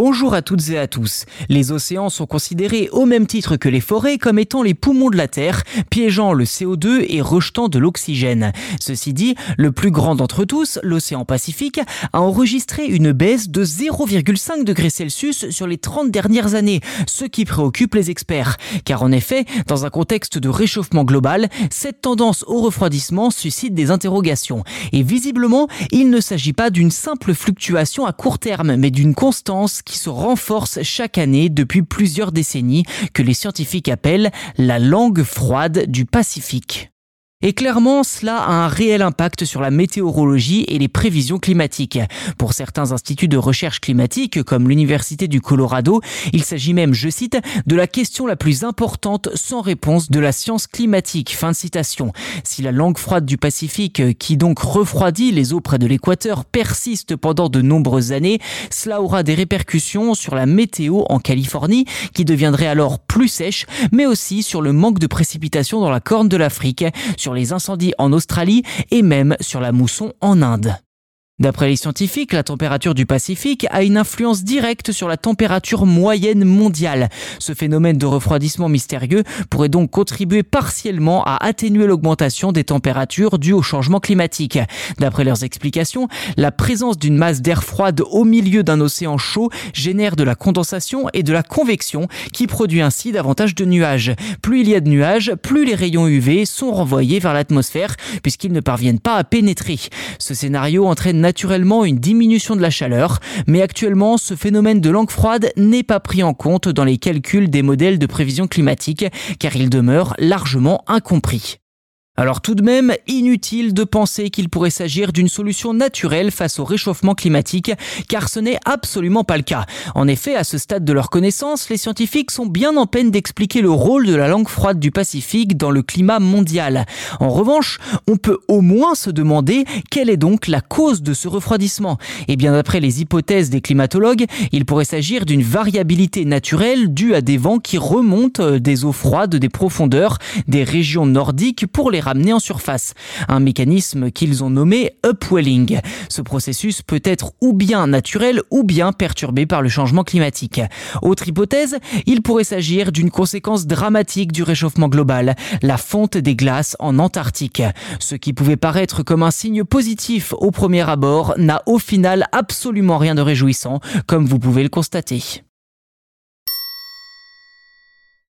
Bonjour à toutes et à tous. Les océans sont considérés au même titre que les forêts comme étant les poumons de la Terre, piégeant le CO2 et rejetant de l'oxygène. Ceci dit, le plus grand d'entre tous, l'océan Pacifique, a enregistré une baisse de 0,5 degrés Celsius sur les 30 dernières années, ce qui préoccupe les experts. Car en effet, dans un contexte de réchauffement global, cette tendance au refroidissement suscite des interrogations. Et visiblement, il ne s'agit pas d'une simple fluctuation à court terme, mais d'une constance qui se renforce chaque année depuis plusieurs décennies, que les scientifiques appellent la langue froide du Pacifique. Et clairement, cela a un réel impact sur la météorologie et les prévisions climatiques. Pour certains instituts de recherche climatique, comme l'Université du Colorado, il s'agit même, je cite, de la question la plus importante sans réponse de la science climatique. Fin de citation. Si la langue froide du Pacifique, qui donc refroidit les eaux près de l'équateur, persiste pendant de nombreuses années, cela aura des répercussions sur la météo en Californie, qui deviendrait alors plus sèche, mais aussi sur le manque de précipitations dans la corne de l'Afrique, sur les incendies en Australie et même sur la mousson en Inde. D'après les scientifiques, la température du Pacifique a une influence directe sur la température moyenne mondiale. Ce phénomène de refroidissement mystérieux pourrait donc contribuer partiellement à atténuer l'augmentation des températures dues au changement climatique. D'après leurs explications, la présence d'une masse d'air froide au milieu d'un océan chaud génère de la condensation et de la convection qui produit ainsi davantage de nuages. Plus il y a de nuages, plus les rayons UV sont renvoyés vers l'atmosphère puisqu'ils ne parviennent pas à pénétrer. Ce scénario entraîne naturellement une diminution de la chaleur, mais actuellement ce phénomène de langue froide n'est pas pris en compte dans les calculs des modèles de prévision climatique car il demeure largement incompris. Alors tout de même, inutile de penser qu'il pourrait s'agir d'une solution naturelle face au réchauffement climatique, car ce n'est absolument pas le cas. En effet, à ce stade de leur connaissance, les scientifiques sont bien en peine d'expliquer le rôle de la langue froide du Pacifique dans le climat mondial. En revanche, on peut au moins se demander quelle est donc la cause de ce refroidissement. Et eh bien d'après les hypothèses des climatologues, il pourrait s'agir d'une variabilité naturelle due à des vents qui remontent euh, des eaux froides des profondeurs des régions nordiques pour les ramener en surface. Un mécanisme qu'ils ont nommé upwelling. Ce processus peut être ou bien naturel ou bien perturbé par le changement climatique. Autre hypothèse, il pourrait s'agir d'une conséquence dramatique du réchauffement global, la fonte des glaces en Antarctique. Ce qui pouvait paraître comme un signe positif au premier abord n'a au final absolument rien de réjouissant, comme vous pouvez le constater.